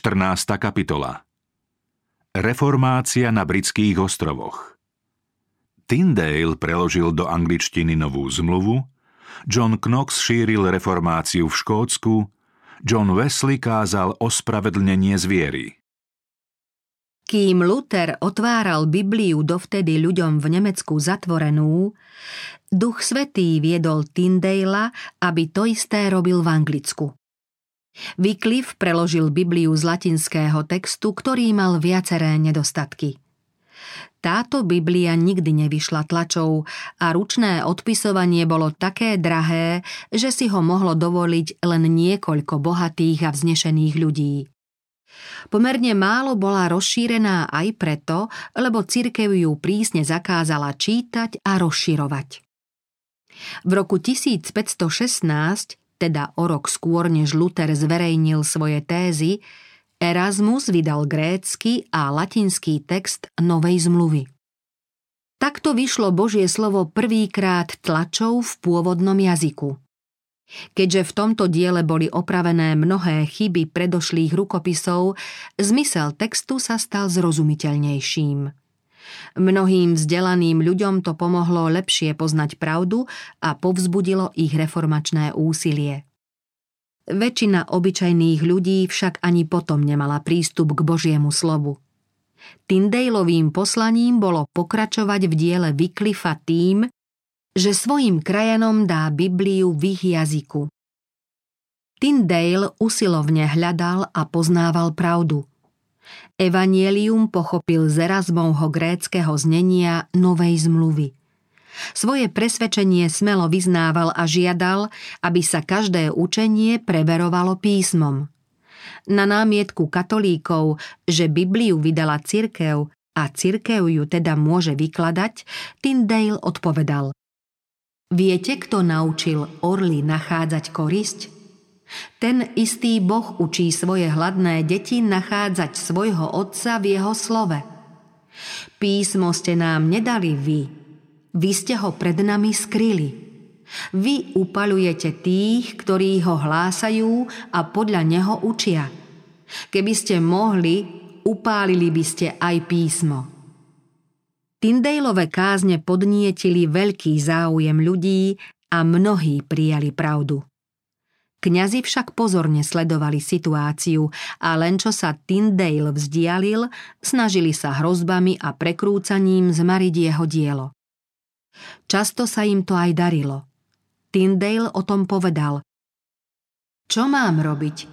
14. kapitola Reformácia na britských ostrovoch Tyndale preložil do angličtiny novú zmluvu, John Knox šíril reformáciu v Škótsku, John Wesley kázal ospravedlnenie zviery. Kým Luther otváral Bibliu dovtedy ľuďom v Nemecku zatvorenú, Duch Svetý viedol Tyndale, aby to isté robil v Anglicku. Wycliffe preložil Bibliu z latinského textu, ktorý mal viaceré nedostatky. Táto Biblia nikdy nevyšla tlačou a ručné odpisovanie bolo také drahé, že si ho mohlo dovoliť len niekoľko bohatých a vznešených ľudí. Pomerne málo bola rozšírená aj preto, lebo cirkev ju prísne zakázala čítať a rozširovať. V roku 1516 teda o rok skôr, než Luther zverejnil svoje tézy, Erasmus vydal grécky a latinský text Novej zmluvy. Takto vyšlo Božie slovo prvýkrát tlačou v pôvodnom jazyku. Keďže v tomto diele boli opravené mnohé chyby predošlých rukopisov, zmysel textu sa stal zrozumiteľnejším. Mnohým vzdelaným ľuďom to pomohlo lepšie poznať pravdu a povzbudilo ich reformačné úsilie. Väčšina obyčajných ľudí však ani potom nemala prístup k Božiemu slovu. Tyndaleovým poslaním bolo pokračovať v diele Wycliffa tým, že svojim krajanom dá Bibliu v ich jazyku. Tyndale usilovne hľadal a poznával pravdu. Evanielium pochopil z Erasmovho gréckého znenia Novej zmluvy. Svoje presvedčenie smelo vyznával a žiadal, aby sa každé učenie preverovalo písmom. Na námietku katolíkov, že Bibliu vydala cirkev a cirkev ju teda môže vykladať, Tyndale odpovedal Viete, kto naučil orly nachádzať korisť? Ten istý Boh učí svoje hladné deti nachádzať svojho otca v jeho slove. Písmo ste nám nedali vy, vy ste ho pred nami skryli. Vy upalujete tých, ktorí ho hlásajú a podľa neho učia. Keby ste mohli, upálili by ste aj písmo. Tyndaleove kázne podnietili veľký záujem ľudí a mnohí prijali pravdu. Kňazi však pozorne sledovali situáciu a len čo sa Tyndale vzdialil, snažili sa hrozbami a prekrúcaním zmariť jeho dielo. Často sa im to aj darilo. Tyndale o tom povedal. Čo mám robiť?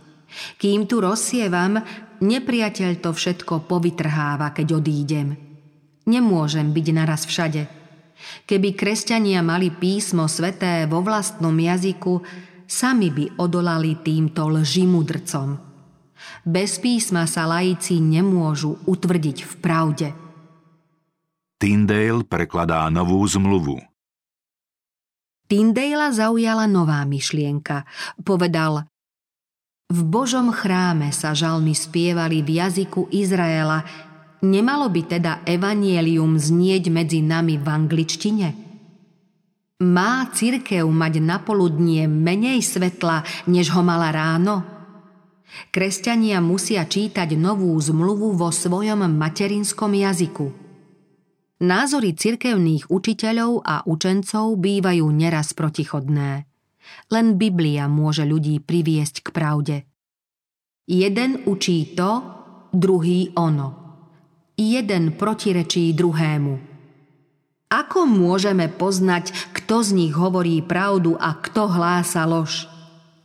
Kým tu rozsievam, nepriateľ to všetko povytrháva, keď odídem. Nemôžem byť naraz všade. Keby kresťania mali písmo sveté vo vlastnom jazyku, sami by odolali týmto lžimudrcom. Bez písma sa laici nemôžu utvrdiť v pravde. Tyndale prekladá novú zmluvu. Tyndale zaujala nová myšlienka. Povedal, v Božom chráme sa žalmy spievali v jazyku Izraela, nemalo by teda evanielium znieť medzi nami v angličtine? Má cirkev mať na poludnie menej svetla, než ho mala ráno? Kresťania musia čítať novú zmluvu vo svojom materinskom jazyku. Názory cirkevných učiteľov a učencov bývajú neraz protichodné. Len Biblia môže ľudí priviesť k pravde. Jeden učí to, druhý ono. Jeden protirečí druhému. Ako môžeme poznať, kto z nich hovorí pravdu a kto hlása lož?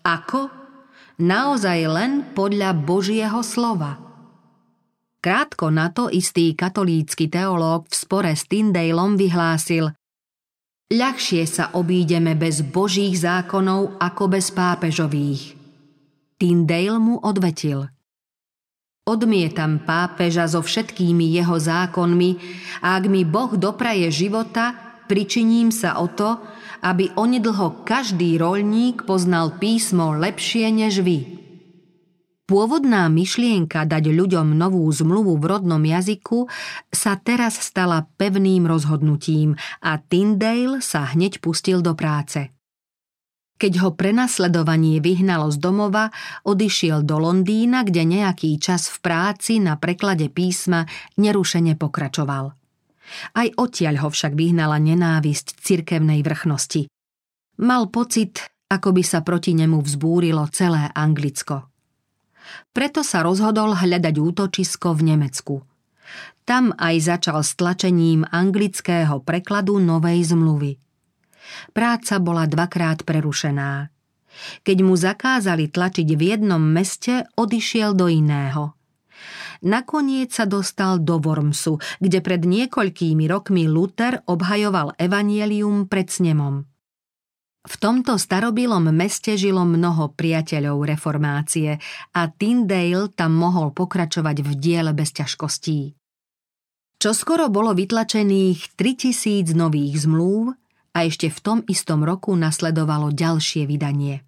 Ako? Naozaj len podľa Božieho slova. Krátko na to istý katolícky teológ v spore s Tyndalom vyhlásil Ľahšie sa obídeme bez Božích zákonov ako bez pápežových. Tyndale mu odvetil – Odmietam pápeža so všetkými jeho zákonmi a ak mi Boh dopraje života, pričiním sa o to, aby onedlho každý roľník poznal písmo lepšie než vy. Pôvodná myšlienka dať ľuďom novú zmluvu v rodnom jazyku sa teraz stala pevným rozhodnutím a Tyndale sa hneď pustil do práce. Keď ho prenasledovanie vyhnalo z domova, odišiel do Londýna, kde nejaký čas v práci na preklade písma nerušene pokračoval. Aj odtiaľ ho však vyhnala nenávisť cirkevnej vrchnosti. Mal pocit, ako by sa proti nemu vzbúrilo celé Anglicko. Preto sa rozhodol hľadať útočisko v Nemecku. Tam aj začal s tlačením anglického prekladu novej zmluvy. Práca bola dvakrát prerušená. Keď mu zakázali tlačiť v jednom meste, odišiel do iného. Nakoniec sa dostal do Wormsu, kde pred niekoľkými rokmi Luther obhajoval evanielium pred snemom. V tomto starobilom meste žilo mnoho priateľov reformácie a Tyndale tam mohol pokračovať v diele bez ťažkostí. Čoskoro bolo vytlačených 3000 nových zmluv a ešte v tom istom roku nasledovalo ďalšie vydanie.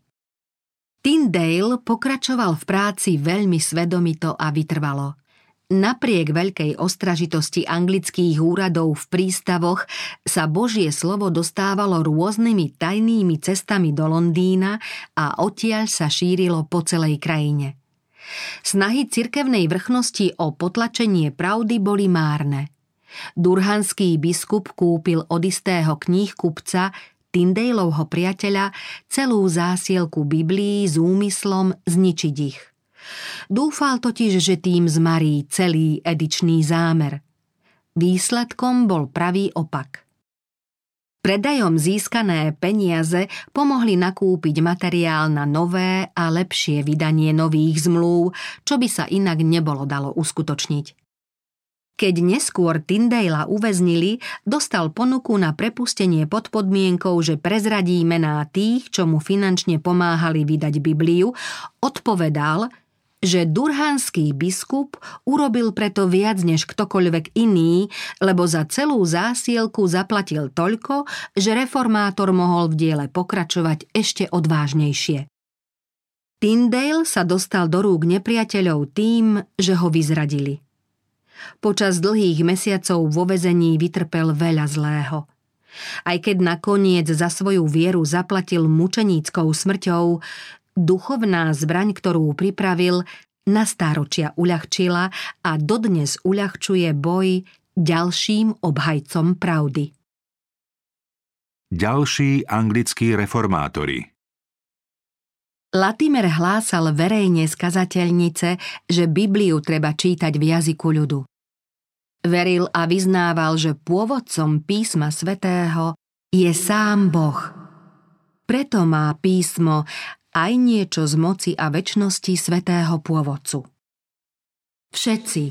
Tyndale pokračoval v práci veľmi svedomito a vytrvalo – Napriek veľkej ostražitosti anglických úradov v prístavoch sa Božie slovo dostávalo rôznymi tajnými cestami do Londýna a odtiaľ sa šírilo po celej krajine. Snahy cirkevnej vrchnosti o potlačenie pravdy boli márne. Durhanský biskup kúpil od istého knihkupca Tyndaleovho priateľa celú zásielku Biblií s úmyslom zničiť ich – Dúfal totiž, že tým zmarí celý edičný zámer. Výsledkom bol pravý opak. Predajom získané peniaze pomohli nakúpiť materiál na nové a lepšie vydanie nových zmluv, čo by sa inak nebolo dalo uskutočniť. Keď neskôr Tyndala uväznili, dostal ponuku na prepustenie pod podmienkou, že prezradí mená tých, čo mu finančne pomáhali vydať Bibliu, odpovedal, že durhanský biskup urobil preto viac než ktokoľvek iný, lebo za celú zásielku zaplatil toľko, že reformátor mohol v diele pokračovať ešte odvážnejšie. Tyndale sa dostal do rúk nepriateľov tým, že ho vyzradili. Počas dlhých mesiacov vo vezení vytrpel veľa zlého. Aj keď nakoniec za svoju vieru zaplatil mučeníckou smrťou, Duchovná zbraň, ktorú pripravil, na stáročia uľahčila a dodnes uľahčuje boj ďalším obhajcom pravdy. Ďalší anglickí reformátori Latimer hlásal verejne z kazateľnice, že Bibliu treba čítať v jazyku ľudu. Veril a vyznával, že pôvodcom písma svätého je sám Boh. Preto má písmo aj niečo z moci a väčšnosti svetého pôvodcu. Všetci,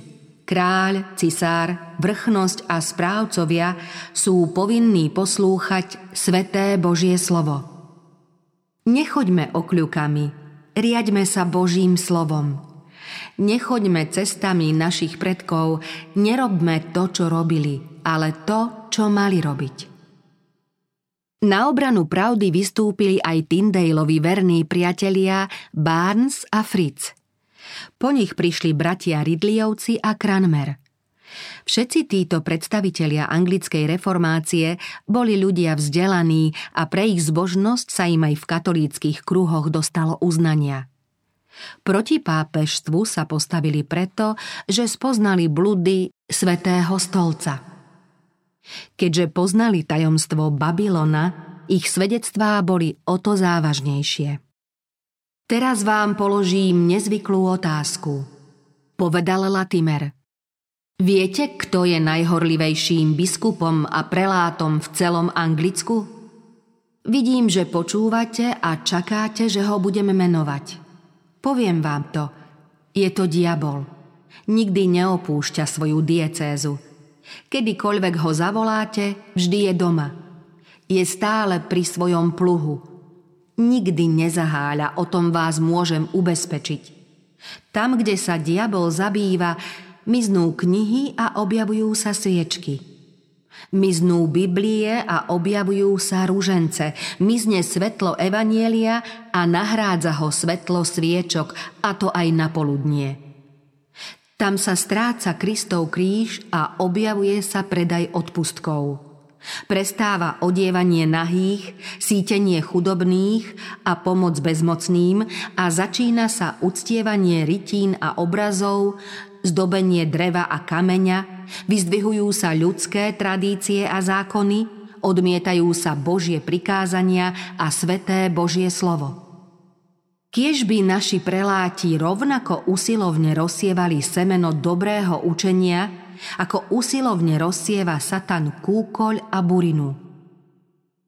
kráľ, cisár, vrchnosť a správcovia sú povinní poslúchať sveté Božie slovo. Nechoďme okľukami, riaďme sa Božím slovom. Nechoďme cestami našich predkov, nerobme to, čo robili, ale to, čo mali robiť. Na obranu pravdy vystúpili aj Tyndaleovi verní priatelia Barnes a Fritz. Po nich prišli bratia Ridleyovci a Cranmer. Všetci títo predstavitelia anglickej reformácie boli ľudia vzdelaní a pre ich zbožnosť sa im aj v katolíckých kruhoch dostalo uznania. Proti pápežstvu sa postavili preto, že spoznali bludy svätého stolca – Keďže poznali tajomstvo Babylona, ich svedectvá boli o to závažnejšie. Teraz vám položím nezvyklú otázku, povedal Latimer. Viete, kto je najhorlivejším biskupom a prelátom v celom Anglicku? Vidím, že počúvate a čakáte, že ho budeme menovať. Poviem vám to. Je to diabol. Nikdy neopúšťa svoju diecézu – Kedykoľvek ho zavoláte, vždy je doma. Je stále pri svojom pluhu. Nikdy nezaháľa, o tom vás môžem ubezpečiť. Tam, kde sa diabol zabýva, miznú knihy a objavujú sa sviečky. Miznú Biblie a objavujú sa ružence, mizne svetlo Evanielia a nahrádza ho svetlo sviečok, a to aj na poludnie. Tam sa stráca Kristov kríž a objavuje sa predaj odpustkov. Prestáva odievanie nahých, sítenie chudobných a pomoc bezmocným a začína sa uctievanie rytín a obrazov, zdobenie dreva a kameňa, vyzdvihujú sa ľudské tradície a zákony, odmietajú sa Božie prikázania a sveté Božie slovo. Kiež by naši preláti rovnako usilovne rozsievali semeno dobrého učenia, ako usilovne rozsieva Satan kúkoľ a burinu.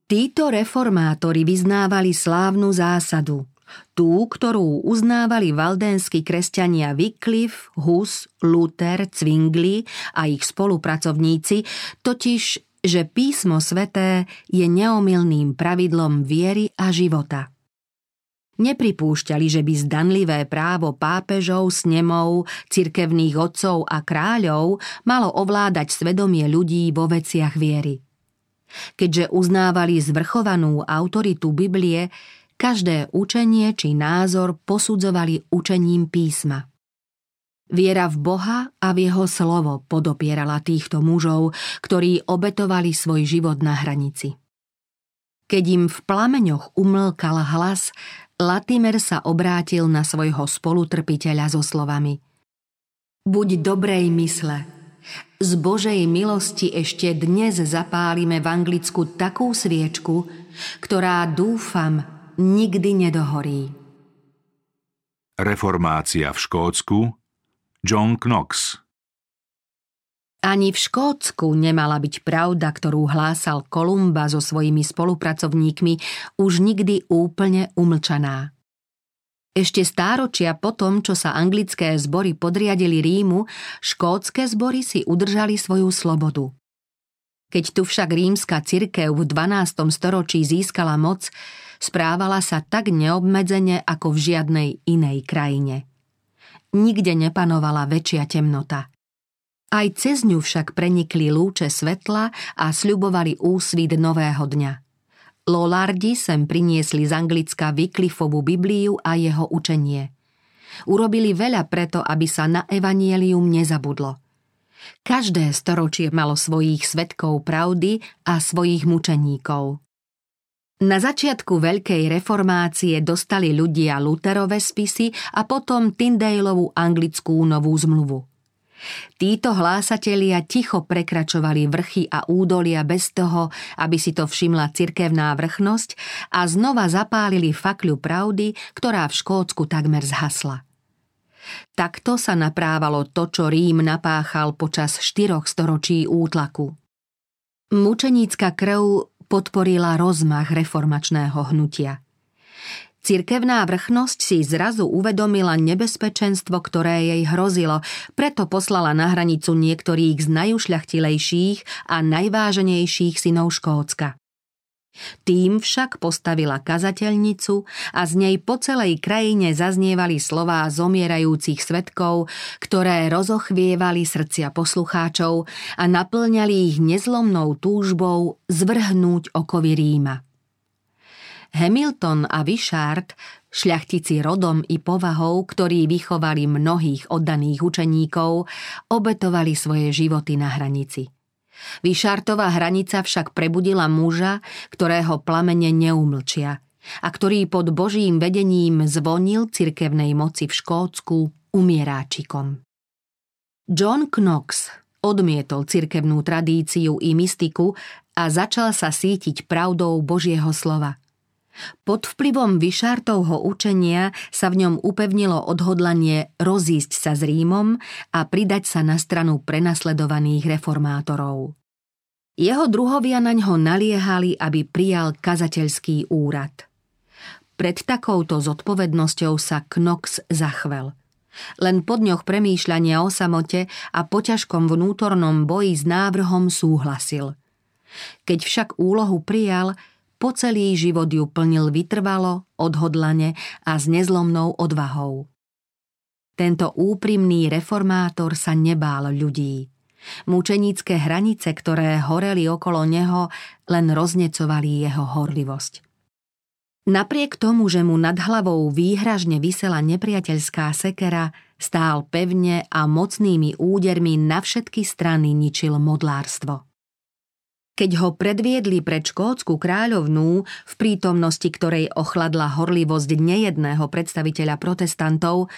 Títo reformátori vyznávali slávnu zásadu, tú, ktorú uznávali valdenskí kresťania Wycliffe, Hus, Luther, Zwingli a ich spolupracovníci, totiž, že písmo sveté je neomilným pravidlom viery a života – Nepripúšťali, že by zdanlivé právo pápežov, snemov, cirkevných otcov a kráľov malo ovládať svedomie ľudí vo veciach viery. Keďže uznávali zvrchovanú autoritu Biblie, každé učenie či názor posudzovali učením písma. Viera v Boha a v jeho slovo podopierala týchto mužov, ktorí obetovali svoj život na hranici. Keď im v plameňoch umlkal hlas, Latimer sa obrátil na svojho spolutrpiteľa so slovami Buď dobrej mysle. Z Božej milosti ešte dnes zapálime v Anglicku takú sviečku, ktorá, dúfam, nikdy nedohorí. Reformácia v Škótsku John Knox ani v Škótsku nemala byť pravda, ktorú hlásal Kolumba so svojimi spolupracovníkmi, už nikdy úplne umlčaná. Ešte stáročia po tom, čo sa anglické zbory podriadili Rímu, škótske zbory si udržali svoju slobodu. Keď tu však rímska cirkev v 12. storočí získala moc, správala sa tak neobmedzene ako v žiadnej inej krajine. Nikde nepanovala väčšia temnota – aj cez ňu však prenikli lúče svetla a sľubovali úsvit nového dňa. Lollardi sem priniesli z Anglicka Wycliffovú Bibliu a jeho učenie. Urobili veľa preto, aby sa na evanielium nezabudlo. Každé storočie malo svojich svetkov pravdy a svojich mučeníkov. Na začiatku Veľkej reformácie dostali ľudia Luterové spisy a potom Tyndaleovú anglickú novú zmluvu – Títo hlásatelia ticho prekračovali vrchy a údolia bez toho, aby si to všimla cirkevná vrchnosť a znova zapálili fakľu pravdy, ktorá v Škótsku takmer zhasla. Takto sa naprávalo to, čo Rím napáchal počas štyroch storočí útlaku. Mučenícka krv podporila rozmach reformačného hnutia – Cirkevná vrchnosť si zrazu uvedomila nebezpečenstvo, ktoré jej hrozilo, preto poslala na hranicu niektorých z najušľachtilejších a najváženejších synov Škótska. Tým však postavila kazateľnicu a z nej po celej krajine zaznievali slová zomierajúcich svetkov, ktoré rozochvievali srdcia poslucháčov a naplňali ich nezlomnou túžbou zvrhnúť okovy Ríma. Hamilton a Wishart, šľachtici rodom i povahou, ktorí vychovali mnohých oddaných učeníkov, obetovali svoje životy na hranici. Vyšartová hranica však prebudila muža, ktorého plamene neumlčia a ktorý pod Božím vedením zvonil cirkevnej moci v Škótsku umieráčikom. John Knox odmietol cirkevnú tradíciu i mystiku a začal sa sítiť pravdou Božieho slova – pod vplyvom Vyšartovho učenia sa v ňom upevnilo odhodlanie rozísť sa s Rímom a pridať sa na stranu prenasledovaných reformátorov. Jeho druhovia na ňo naliehali, aby prijal kazateľský úrad. Pred takouto zodpovednosťou sa Knox zachvel. Len po dňoch premýšľania o samote a po ťažkom vnútornom boji s návrhom súhlasil. Keď však úlohu prijal, po celý život ju plnil vytrvalo, odhodlane a s nezlomnou odvahou. Tento úprimný reformátor sa nebál ľudí. Mučenícke hranice, ktoré horeli okolo neho, len roznecovali jeho horlivosť. Napriek tomu, že mu nad hlavou výhražne vysela nepriateľská sekera, stál pevne a mocnými údermi na všetky strany ničil modlárstvo. Keď ho predviedli pred škótsku kráľovnú, v prítomnosti ktorej ochladla horlivosť nejedného predstaviteľa protestantov,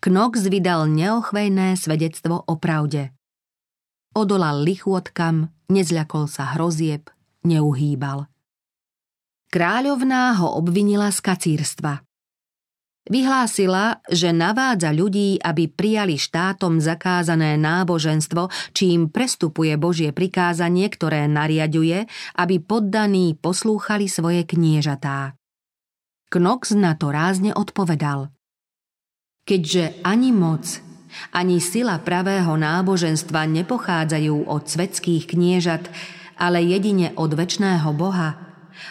Knox vydal neochvejné svedectvo o pravde. Odolal lichôtkam, nezľakol sa hrozieb, neuhýbal. Kráľovná ho obvinila z kacírstva. Vyhlásila, že navádza ľudí, aby prijali štátom zakázané náboženstvo, čím prestupuje Božie prikázanie, ktoré nariaduje, aby poddaní poslúchali svoje kniežatá. Knox na to rázne odpovedal. Keďže ani moc, ani sila pravého náboženstva nepochádzajú od svetských kniežat, ale jedine od väčšného Boha –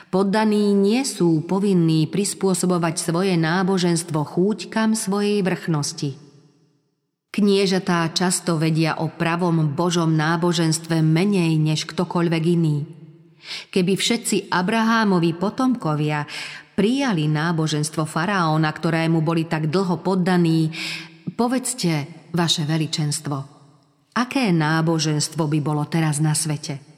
Poddaní nie sú povinní prispôsobovať svoje náboženstvo chúťkam svojej vrchnosti. Kniežatá často vedia o pravom Božom náboženstve menej než ktokoľvek iný. Keby všetci Abrahámovi potomkovia prijali náboženstvo faraóna, ktorému boli tak dlho poddaní, povedzte, vaše veličenstvo, aké náboženstvo by bolo teraz na svete?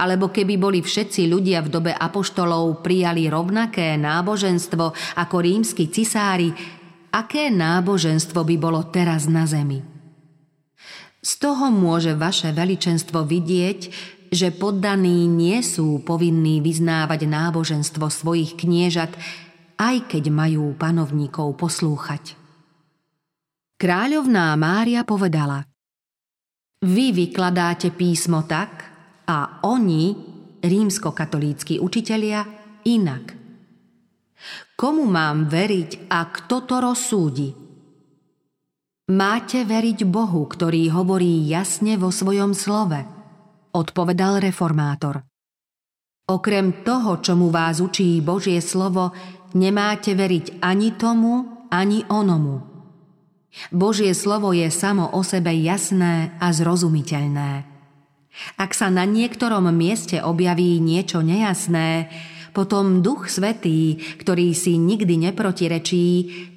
Alebo keby boli všetci ľudia v dobe apoštolov prijali rovnaké náboženstvo ako rímsky cisári, aké náboženstvo by bolo teraz na zemi? Z toho môže vaše veličenstvo vidieť, že poddaní nie sú povinní vyznávať náboženstvo svojich kniežat, aj keď majú panovníkov poslúchať. Kráľovná Mária povedala Vy vykladáte písmo tak, a oni, rímskokatolíckí učitelia, inak. Komu mám veriť a kto to rozsúdi? Máte veriť Bohu, ktorý hovorí jasne vo svojom slove, odpovedal reformátor. Okrem toho, čomu vás učí Božie slovo, nemáte veriť ani tomu, ani onomu. Božie slovo je samo o sebe jasné a zrozumiteľné. Ak sa na niektorom mieste objaví niečo nejasné, potom Duch Svetý, ktorý si nikdy neprotirečí,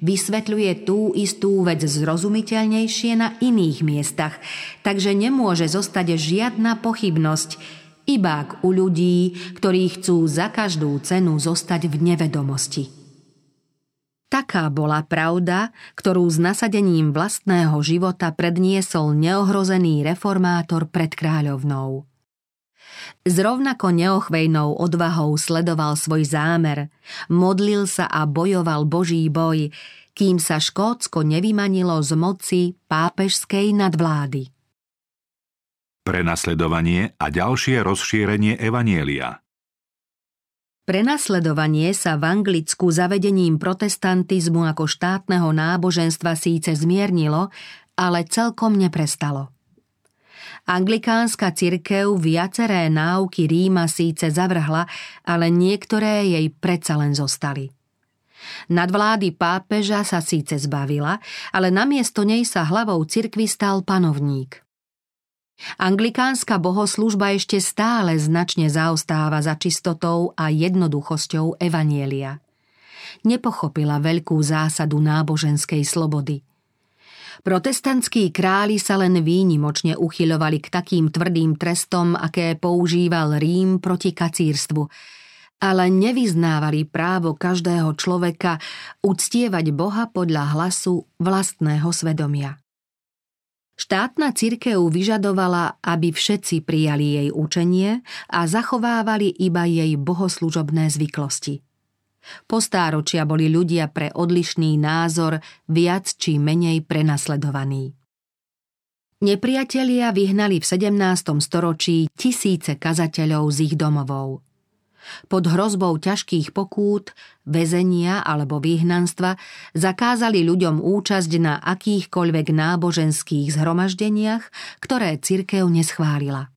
vysvetľuje tú istú vec zrozumiteľnejšie na iných miestach, takže nemôže zostať žiadna pochybnosť, iba u ľudí, ktorí chcú za každú cenu zostať v nevedomosti. Taká bola pravda, ktorú s nasadením vlastného života predniesol neohrozený reformátor pred kráľovnou. S rovnako neochvejnou odvahou sledoval svoj zámer, modlil sa a bojoval Boží boj, kým sa Škótsko nevymanilo z moci pápežskej nadvlády. Prenasledovanie a ďalšie rozšírenie Evanielia Prenasledovanie sa v Anglicku zavedením protestantizmu ako štátneho náboženstva síce zmiernilo, ale celkom neprestalo. Anglikánska cirkev viaceré náuky Ríma síce zavrhla, ale niektoré jej predsa len zostali. Nadvlády pápeža sa síce zbavila, ale namiesto nej sa hlavou cirkvy stal panovník. Anglikánska bohoslužba ešte stále značne zaostáva za čistotou a jednoduchosťou Evanielia. Nepochopila veľkú zásadu náboženskej slobody. Protestantskí králi sa len výnimočne uchyľovali k takým tvrdým trestom, aké používal Rím proti kacírstvu, ale nevyznávali právo každého človeka uctievať Boha podľa hlasu vlastného svedomia. Štátna cirkev vyžadovala, aby všetci prijali jej učenie a zachovávali iba jej bohoslužobné zvyklosti. Postáročia boli ľudia pre odlišný názor viac či menej prenasledovaní. Nepriatelia vyhnali v 17. storočí tisíce kazateľov z ich domovov – pod hrozbou ťažkých pokút, väzenia alebo vyhnanstva zakázali ľuďom účasť na akýchkoľvek náboženských zhromaždeniach, ktoré cirkev neschválila.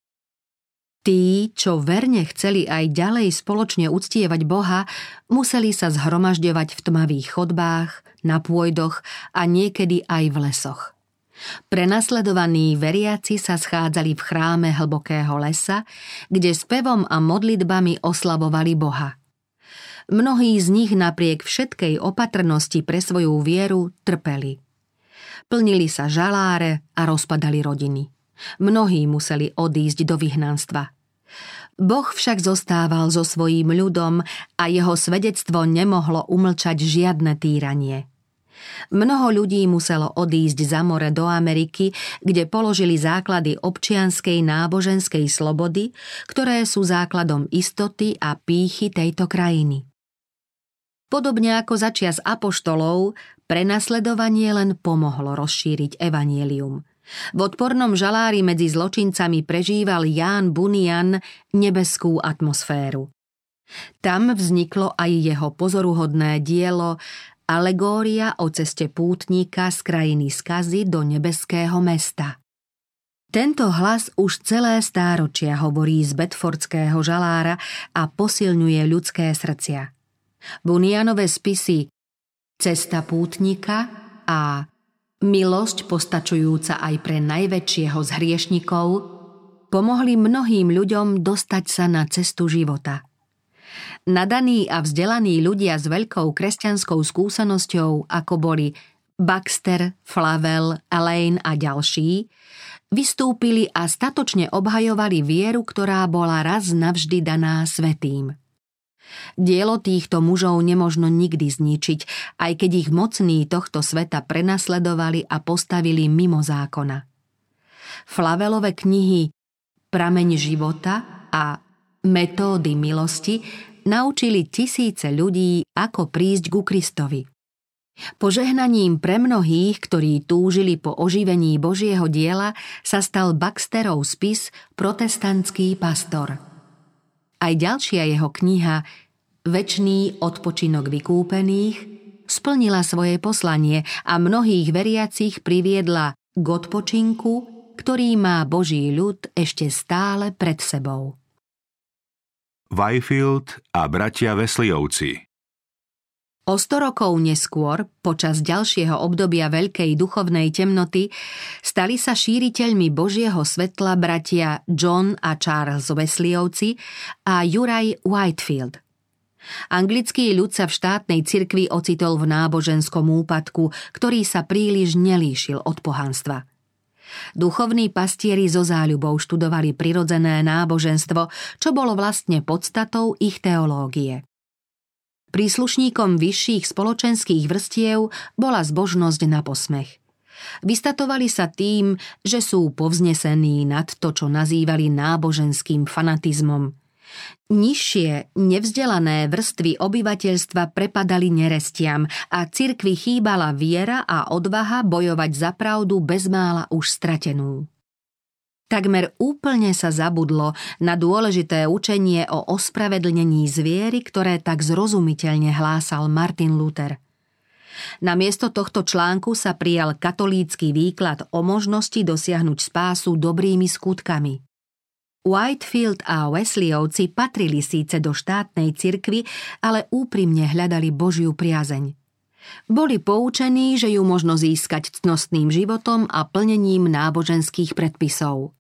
Tí, čo verne chceli aj ďalej spoločne uctievať Boha, museli sa zhromažďovať v tmavých chodbách, na pôjdoch a niekedy aj v lesoch. Prenasledovaní veriaci sa schádzali v chráme hlbokého lesa, kde spevom a modlitbami oslavovali Boha. Mnohí z nich napriek všetkej opatrnosti pre svoju vieru trpeli. Plnili sa žaláre a rozpadali rodiny. Mnohí museli odísť do vyhnanstva. Boh však zostával so svojím ľudom a jeho svedectvo nemohlo umlčať žiadne týranie. Mnoho ľudí muselo odísť za more do Ameriky, kde položili základy občianskej náboženskej slobody, ktoré sú základom istoty a pýchy tejto krajiny. Podobne ako začias apoštolov, prenasledovanie len pomohlo rozšíriť evanielium. V odpornom žalári medzi zločincami prežíval Ján Bunian nebeskú atmosféru. Tam vzniklo aj jeho pozoruhodné dielo Alegória o ceste pútnika z krajiny skazy do nebeského mesta. Tento hlas už celé stáročia hovorí z Bedfordského žalára a posilňuje ľudské srdcia. Bunianové spisy Cesta pútnika a Milosť postačujúca aj pre najväčšieho z hriešnikov pomohli mnohým ľuďom dostať sa na cestu života. Nadaní a vzdelaní ľudia s veľkou kresťanskou skúsenosťou, ako boli Baxter, Flavel, Elaine a ďalší, vystúpili a statočne obhajovali vieru, ktorá bola raz navždy daná svetým. Dielo týchto mužov nemožno nikdy zničiť, aj keď ich mocní tohto sveta prenasledovali a postavili mimo zákona. Flavelové knihy Prameň života a Metódy milosti naučili tisíce ľudí, ako prísť ku Kristovi. Požehnaním pre mnohých, ktorí túžili po oživení Božieho diela, sa stal Baxterov spis Protestantský pastor. Aj ďalšia jeho kniha Večný odpočinok vykúpených splnila svoje poslanie a mnohých veriacich priviedla k odpočinku, ktorý má Boží ľud ešte stále pred sebou. Whitefield a bratia Vesliovci O sto rokov neskôr, počas ďalšieho obdobia veľkej duchovnej temnoty, stali sa šíriteľmi Božieho svetla bratia John a Charles Wesleyovci a Juraj Whitefield. Anglický ľud sa v štátnej cirkvi ocitol v náboženskom úpadku, ktorý sa príliš nelíšil od pohanstva. Duchovní pastieri so záľubou študovali prirodzené náboženstvo, čo bolo vlastne podstatou ich teológie. Príslušníkom vyšších spoločenských vrstiev bola zbožnosť na posmech. Vystatovali sa tým, že sú povznesení nad to, čo nazývali náboženským fanatizmom – Nižšie, nevzdelané vrstvy obyvateľstva prepadali nerestiam a cirkvi chýbala viera a odvaha bojovať za pravdu bezmála už stratenú. Takmer úplne sa zabudlo na dôležité učenie o ospravedlnení zviery, ktoré tak zrozumiteľne hlásal Martin Luther. Namiesto tohto článku sa prijal katolícky výklad o možnosti dosiahnuť spásu dobrými skutkami. Whitefield a Wesleyovci patrili síce do štátnej cirkvy, ale úprimne hľadali Božiu priazeň. Boli poučení, že ju možno získať cnostným životom a plnením náboženských predpisov.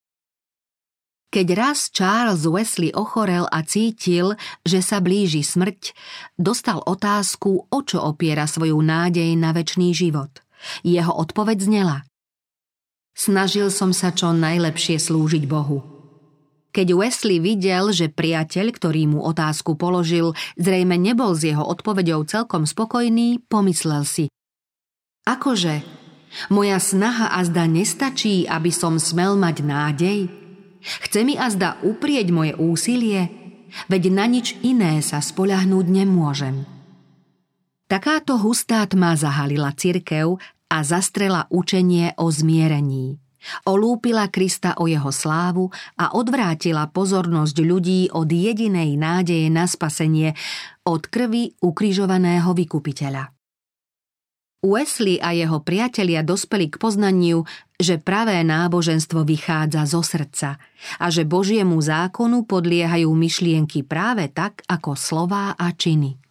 Keď raz Charles Wesley ochorel a cítil, že sa blíži smrť, dostal otázku, o čo opiera svoju nádej na väčší život. Jeho odpoveď znela. Snažil som sa čo najlepšie slúžiť Bohu – keď Wesley videl, že priateľ, ktorý mu otázku položil, zrejme nebol s jeho odpovedou celkom spokojný, pomyslel si. Akože? Moja snaha azda nestačí, aby som smel mať nádej? Chce mi azda uprieť moje úsilie? Veď na nič iné sa spoľahnúť nemôžem. Takáto hustá tma zahalila cirkev a zastrela učenie o zmierení. Olúpila Krista o jeho slávu a odvrátila pozornosť ľudí od jedinej nádeje na spasenie, od krvi ukrižovaného vykupiteľa. Wesley a jeho priatelia dospeli k poznaniu, že pravé náboženstvo vychádza zo srdca a že Božiemu zákonu podliehajú myšlienky práve tak ako slová a činy.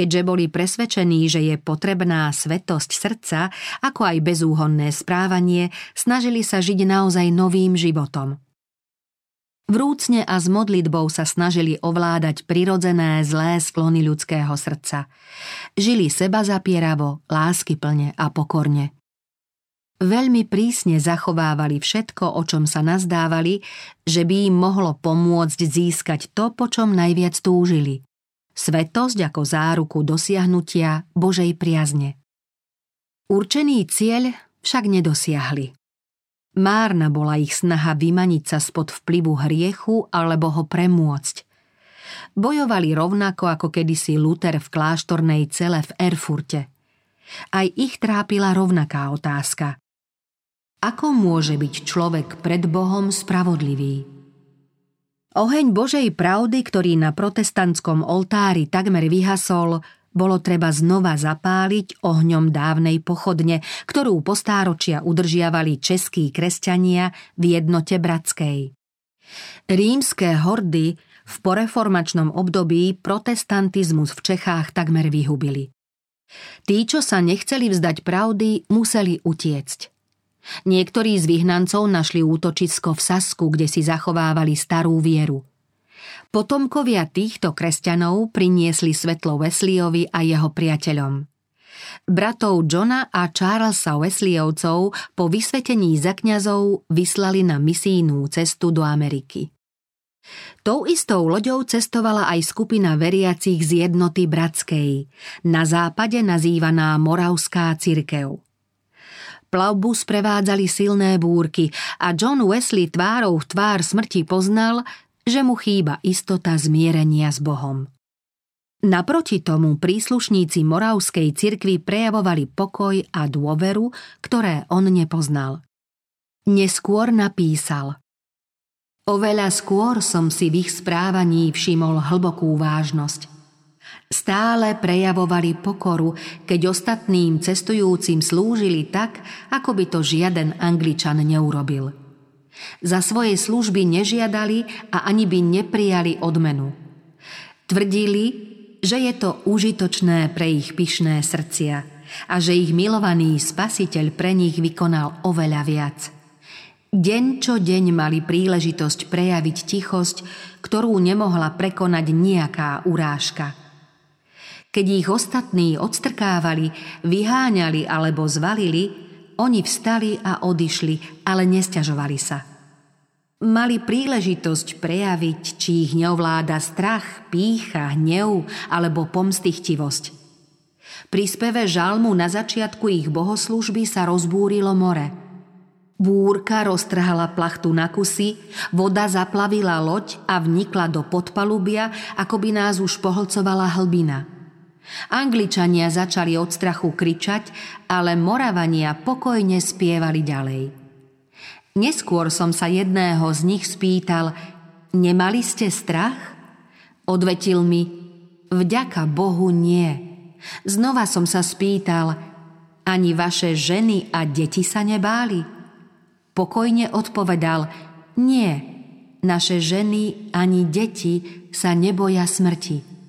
Keďže boli presvedčení, že je potrebná svetosť srdca, ako aj bezúhonné správanie, snažili sa žiť naozaj novým životom. Vrúcne a s modlitbou sa snažili ovládať prirodzené zlé sklony ľudského srdca. Žili seba zapieravo, láskyplne a pokorne. Veľmi prísne zachovávali všetko, o čom sa nazdávali, že by im mohlo pomôcť získať to, po čom najviac túžili. Svetosť ako záruku dosiahnutia Božej priazne. Určený cieľ však nedosiahli. Márna bola ich snaha vymaniť sa spod vplyvu hriechu alebo ho premôcť. Bojovali rovnako ako kedysi Luther v kláštornej cele v Erfurte. Aj ich trápila rovnaká otázka. Ako môže byť človek pred Bohom spravodlivý? Oheň Božej pravdy, ktorý na protestantskom oltári takmer vyhasol, bolo treba znova zapáliť ohňom dávnej pochodne, ktorú postáročia udržiavali českí kresťania v jednote bratskej. Rímske hordy v poreformačnom období protestantizmus v Čechách takmer vyhubili. Tí, čo sa nechceli vzdať pravdy, museli utiecť. Niektorí z vyhnancov našli útočisko v Sasku, kde si zachovávali starú vieru. Potomkovia týchto kresťanov priniesli svetlo Wesliovi a jeho priateľom. Bratov Johna a Charlesa Wesleyovcov po vysvetení za kňazov vyslali na misijnú cestu do Ameriky. Tou istou loďou cestovala aj skupina veriacich z jednoty bratskej, na západe nazývaná Moravská cirkev. Plavbu sprevádzali silné búrky a John Wesley tvárou v tvár smrti poznal, že mu chýba istota zmierenia s Bohom. Naproti tomu príslušníci Moravskej cirkvi prejavovali pokoj a dôveru, ktoré on nepoznal. Neskôr napísal Oveľa skôr som si v ich správaní všimol hlbokú vážnosť – Stále prejavovali pokoru, keď ostatným cestujúcim slúžili tak, ako by to žiaden Angličan neurobil. Za svoje služby nežiadali a ani by neprijali odmenu. Tvrdili, že je to užitočné pre ich pyšné srdcia a že ich milovaný spasiteľ pre nich vykonal oveľa viac. Deň čo deň mali príležitosť prejaviť tichosť, ktorú nemohla prekonať nejaká urážka – keď ich ostatní odstrkávali, vyháňali alebo zvalili, oni vstali a odišli, ale nesťažovali sa. Mali príležitosť prejaviť, či ich neovláda strach, pícha, hnev alebo pomstichtivosť. Pri speve žalmu na začiatku ich bohoslúžby sa rozbúrilo more. Búrka roztrhala plachtu na kusy, voda zaplavila loď a vnikla do podpalubia, ako by nás už pohlcovala hlbina – Angličania začali od strachu kričať, ale Moravania pokojne spievali ďalej. Neskôr som sa jedného z nich spýtal, nemali ste strach? Odvetil mi, vďaka Bohu nie. Znova som sa spýtal, ani vaše ženy a deti sa nebáli? Pokojne odpovedal, nie, naše ženy ani deti sa neboja smrti.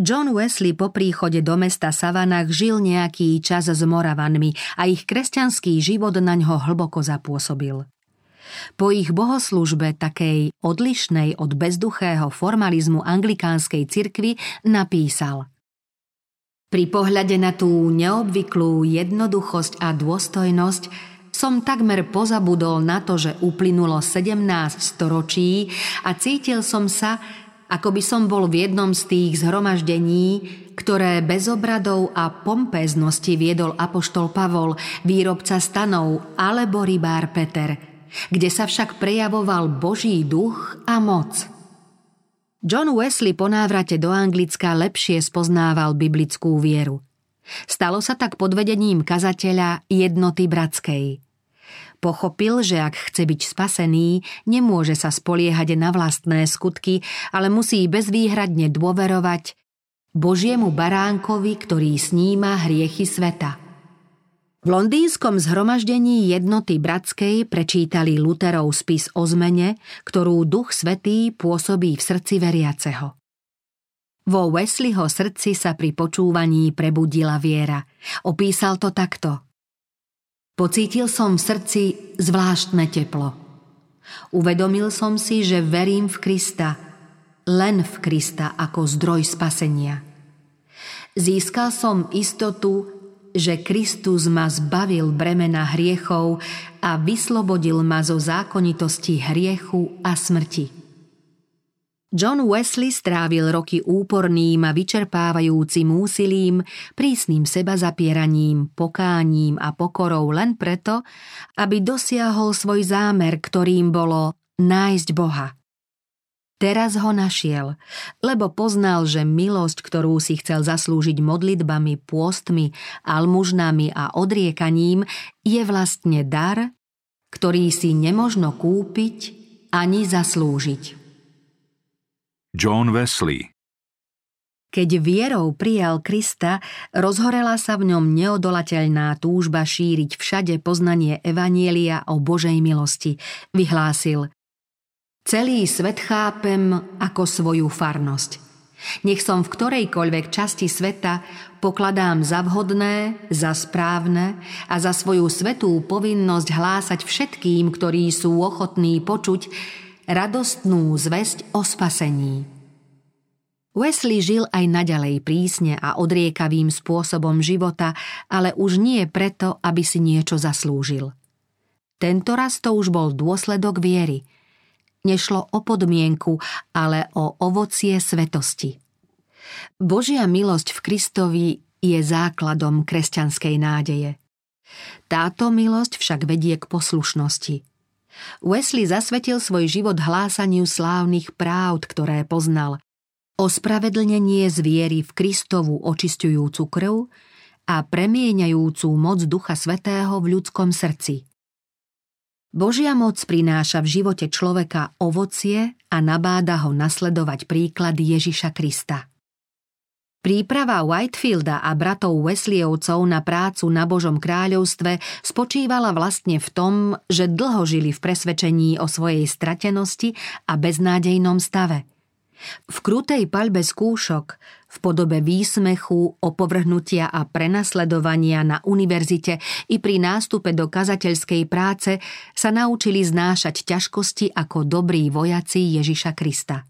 John Wesley po príchode do mesta Savanach žil nejaký čas s Moravanmi a ich kresťanský život na ňo hlboko zapôsobil. Po ich bohoslužbe, takej odlišnej od bezduchého formalizmu anglikánskej cirkvy, napísal Pri pohľade na tú neobvyklú jednoduchosť a dôstojnosť som takmer pozabudol na to, že uplynulo 17 storočí a cítil som sa, ako by som bol v jednom z tých zhromaždení, ktoré bez obradov a pompéznosti viedol apoštol Pavol, výrobca stanov alebo rybár Peter, kde sa však prejavoval Boží duch a moc. John Wesley po návrate do Anglicka lepšie spoznával biblickú vieru. Stalo sa tak pod vedením kazateľa jednoty bratskej – Pochopil, že ak chce byť spasený, nemôže sa spoliehať na vlastné skutky, ale musí bezvýhradne dôverovať Božiemu baránkovi, ktorý sníma hriechy sveta. V londýnskom zhromaždení jednoty bratskej prečítali Luterov spis o zmene, ktorú Duch Svetý pôsobí v srdci veriaceho. Vo Wesleyho srdci sa pri počúvaní prebudila viera. Opísal to takto – Pocítil som v srdci zvláštne teplo. Uvedomil som si, že verím v Krista, len v Krista ako zdroj spasenia. Získal som istotu, že Kristus ma zbavil bremena hriechov a vyslobodil ma zo zákonitosti hriechu a smrti. John Wesley strávil roky úporným a vyčerpávajúcim úsilím, prísnym seba zapieraním, pokáním a pokorou len preto, aby dosiahol svoj zámer, ktorým bolo nájsť Boha. Teraz ho našiel, lebo poznal, že milosť, ktorú si chcel zaslúžiť modlitbami, pôstmi, almužnami a odriekaním, je vlastne dar, ktorý si nemožno kúpiť ani zaslúžiť. John Wesley Keď vierou prijal Krista, rozhorela sa v ňom neodolateľná túžba šíriť všade poznanie Evanielia o Božej milosti. Vyhlásil Celý svet chápem ako svoju farnosť. Nech som v ktorejkoľvek časti sveta pokladám za vhodné, za správne a za svoju svetú povinnosť hlásať všetkým, ktorí sú ochotní počuť, radostnú zväzť o spasení. Wesley žil aj naďalej prísne a odriekavým spôsobom života, ale už nie preto, aby si niečo zaslúžil. Tento raz to už bol dôsledok viery. Nešlo o podmienku, ale o ovocie svetosti. Božia milosť v Kristovi je základom kresťanskej nádeje. Táto milosť však vedie k poslušnosti – Wesley zasvetil svoj život hlásaniu slávnych práv, ktoré poznal. Ospravedlnenie zviery v Kristovu očistujúcu krv a premieňajúcu moc Ducha Svetého v ľudskom srdci. Božia moc prináša v živote človeka ovocie a nabáda ho nasledovať príklad Ježiša Krista. Príprava Whitefielda a bratov Wesleyovcov na prácu na Božom kráľovstve spočívala vlastne v tom, že dlho žili v presvedčení o svojej stratenosti a beznádejnom stave. V krutej paľbe skúšok, v podobe výsmechu, opovrhnutia a prenasledovania na univerzite i pri nástupe do kazateľskej práce sa naučili znášať ťažkosti ako dobrí vojaci Ježiša Krista.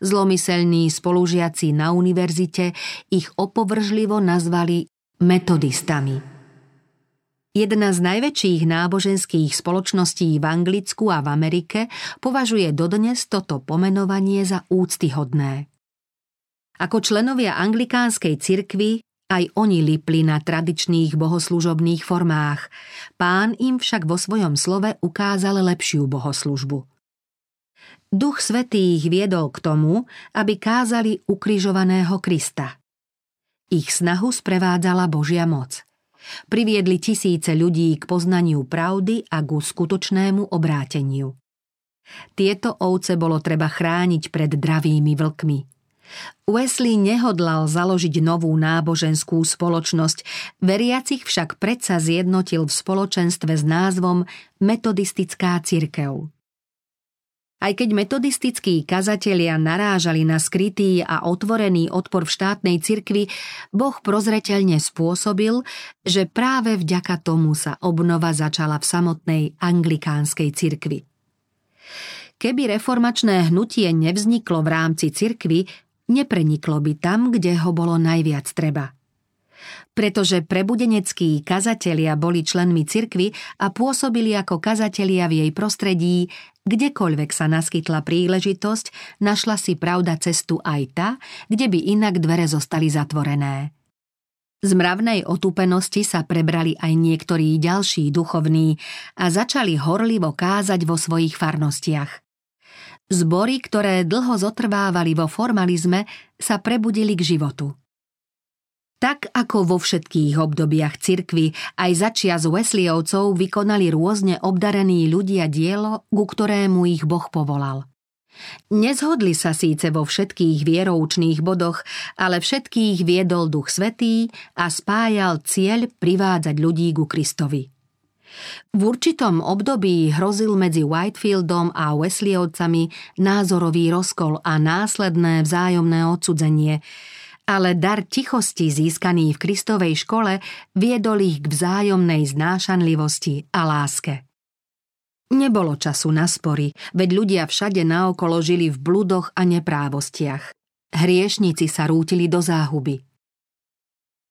Zlomyselní spolužiaci na univerzite ich opovržlivo nazvali metodistami. Jedna z najväčších náboženských spoločností v Anglicku a v Amerike považuje dodnes toto pomenovanie za úctyhodné. Ako členovia anglikánskej cirkvy aj oni lipli na tradičných bohoslužobných formách. Pán im však vo svojom slove ukázal lepšiu bohoslužbu – Duch Svetý ich viedol k tomu, aby kázali ukrižovaného Krista. Ich snahu sprevádzala Božia moc. Priviedli tisíce ľudí k poznaniu pravdy a ku skutočnému obráteniu. Tieto ovce bolo treba chrániť pred dravými vlkmi. Wesley nehodlal založiť novú náboženskú spoločnosť, veriacich však predsa zjednotil v spoločenstve s názvom Metodistická cirkev. Aj keď metodistickí kazatelia narážali na skrytý a otvorený odpor v štátnej cirkvi, Boh prozreteľne spôsobil, že práve vďaka tomu sa obnova začala v samotnej anglikánskej cirkvi. Keby reformačné hnutie nevzniklo v rámci cirkvy, nepreniklo by tam, kde ho bolo najviac treba – pretože prebudeneckí kazatelia boli členmi cirkvy a pôsobili ako kazatelia v jej prostredí, kdekoľvek sa naskytla príležitosť, našla si pravda cestu aj ta, kde by inak dvere zostali zatvorené. Z mravnej otúpenosti sa prebrali aj niektorí ďalší duchovní a začali horlivo kázať vo svojich farnostiach. Zbory, ktoré dlho zotrvávali vo formalizme, sa prebudili k životu – tak ako vo všetkých obdobiach cirkvy, aj začia z Wesleyovcov vykonali rôzne obdarení ľudia dielo, ku ktorému ich Boh povolal. Nezhodli sa síce vo všetkých vieroučných bodoch, ale všetkých viedol Duch Svetý a spájal cieľ privádzať ľudí ku Kristovi. V určitom období hrozil medzi Whitefieldom a Wesleyovcami názorový rozkol a následné vzájomné odsudzenie – ale dar tichosti získaný v Kristovej škole viedol ich k vzájomnej znášanlivosti a láske. Nebolo času na spory, veď ľudia všade naokolo žili v bludoch a neprávostiach. Hriešnici sa rútili do záhuby.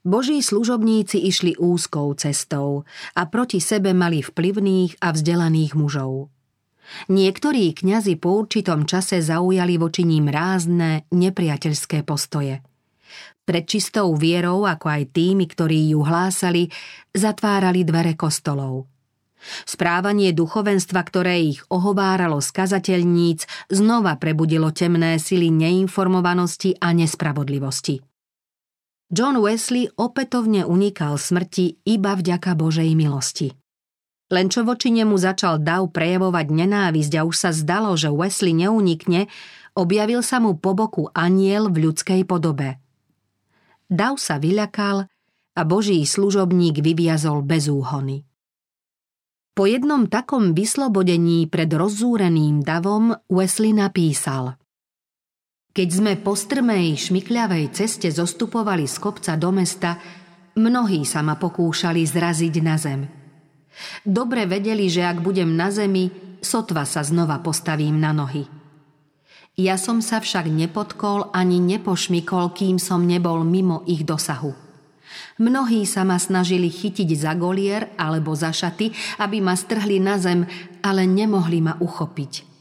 Boží služobníci išli úzkou cestou a proti sebe mali vplyvných a vzdelaných mužov. Niektorí kňazi po určitom čase zaujali voči ním rázne, nepriateľské postoje. Pred čistou vierou, ako aj tými, ktorí ju hlásali, zatvárali dvere kostolov. Správanie duchovenstva, ktoré ich ohováralo z kazateľníc, znova prebudilo temné sily neinformovanosti a nespravodlivosti. John Wesley opätovne unikal smrti iba vďaka Božej milosti. Len čo voči nemu začal Dav prejavovať nenávisť a už sa zdalo, že Wesley neunikne, objavil sa mu po boku aniel v ľudskej podobe. Dav sa vyľakal a Boží služobník vyviazol bez úhony. Po jednom takom vyslobodení pred rozzúreným davom Wesley napísal – keď sme po strmej, šmikľavej ceste zostupovali z kopca do mesta, mnohí sa ma pokúšali zraziť na zem. Dobre vedeli, že ak budem na zemi, sotva sa znova postavím na nohy. Ja som sa však nepotkol ani nepošmikol, kým som nebol mimo ich dosahu. Mnohí sa ma snažili chytiť za golier alebo za šaty, aby ma strhli na zem, ale nemohli ma uchopiť –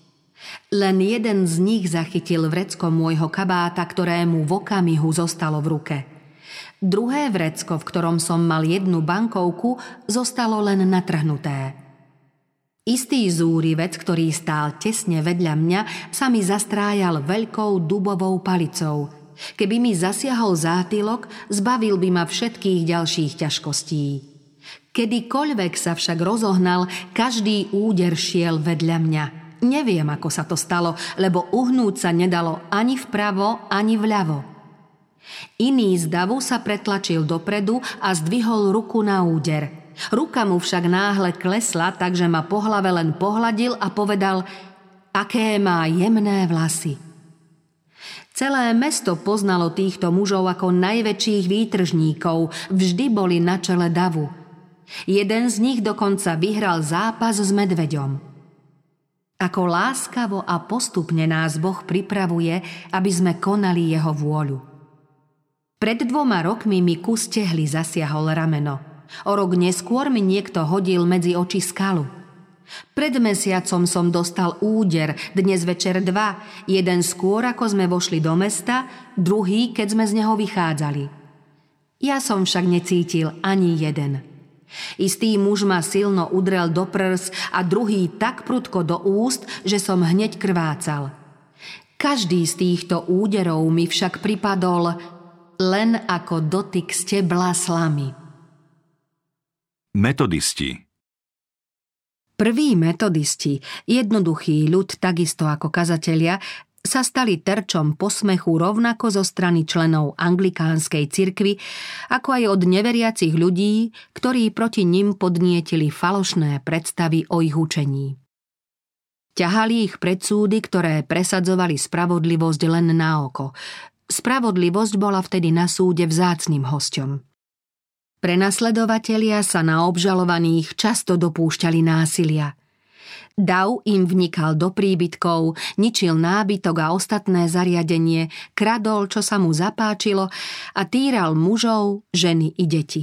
len jeden z nich zachytil vrecko môjho kabáta, ktorému v okamihu zostalo v ruke. Druhé vrecko, v ktorom som mal jednu bankovku, zostalo len natrhnuté. Istý zúrivec, ktorý stál tesne vedľa mňa, sa mi zastrájal veľkou dubovou palicou. Keby mi zasiahol zátylok, zbavil by ma všetkých ďalších ťažkostí. Kedykoľvek sa však rozohnal, každý úder šiel vedľa mňa – Neviem, ako sa to stalo, lebo uhnúť sa nedalo ani vpravo, ani vľavo. Iný z davu sa pretlačil dopredu a zdvihol ruku na úder. Ruka mu však náhle klesla, takže ma po hlave len pohľadil a povedal, aké má jemné vlasy. Celé mesto poznalo týchto mužov ako najväčších výtržníkov, vždy boli na čele davu. Jeden z nich dokonca vyhral zápas s medveďom. Ako láskavo a postupne nás Boh pripravuje, aby sme konali Jeho vôľu. Pred dvoma rokmi mi kus tehly zasiahol rameno. O rok neskôr mi niekto hodil medzi oči skalu. Pred mesiacom som dostal úder, dnes večer dva, jeden skôr ako sme vošli do mesta, druhý keď sme z neho vychádzali. Ja som však necítil ani jeden – Istý muž ma silno udrel do prs a druhý tak prudko do úst, že som hneď krvácal. Každý z týchto úderov mi však pripadol len ako dotyk stebla slamy. Metodisti Prví metodisti, jednoduchý ľud takisto ako kazatelia, sa stali terčom posmechu rovnako zo strany členov anglikánskej cirkvy, ako aj od neveriacich ľudí, ktorí proti nim podnietili falošné predstavy o ich učení. Ťahali ich predsúdy, ktoré presadzovali spravodlivosť len na oko. Spravodlivosť bola vtedy na súde vzácným hosťom. Prenasledovatelia sa na obžalovaných často dopúšťali násilia – Dav im vnikal do príbytkov, ničil nábytok a ostatné zariadenie, kradol, čo sa mu zapáčilo a týral mužov, ženy i deti.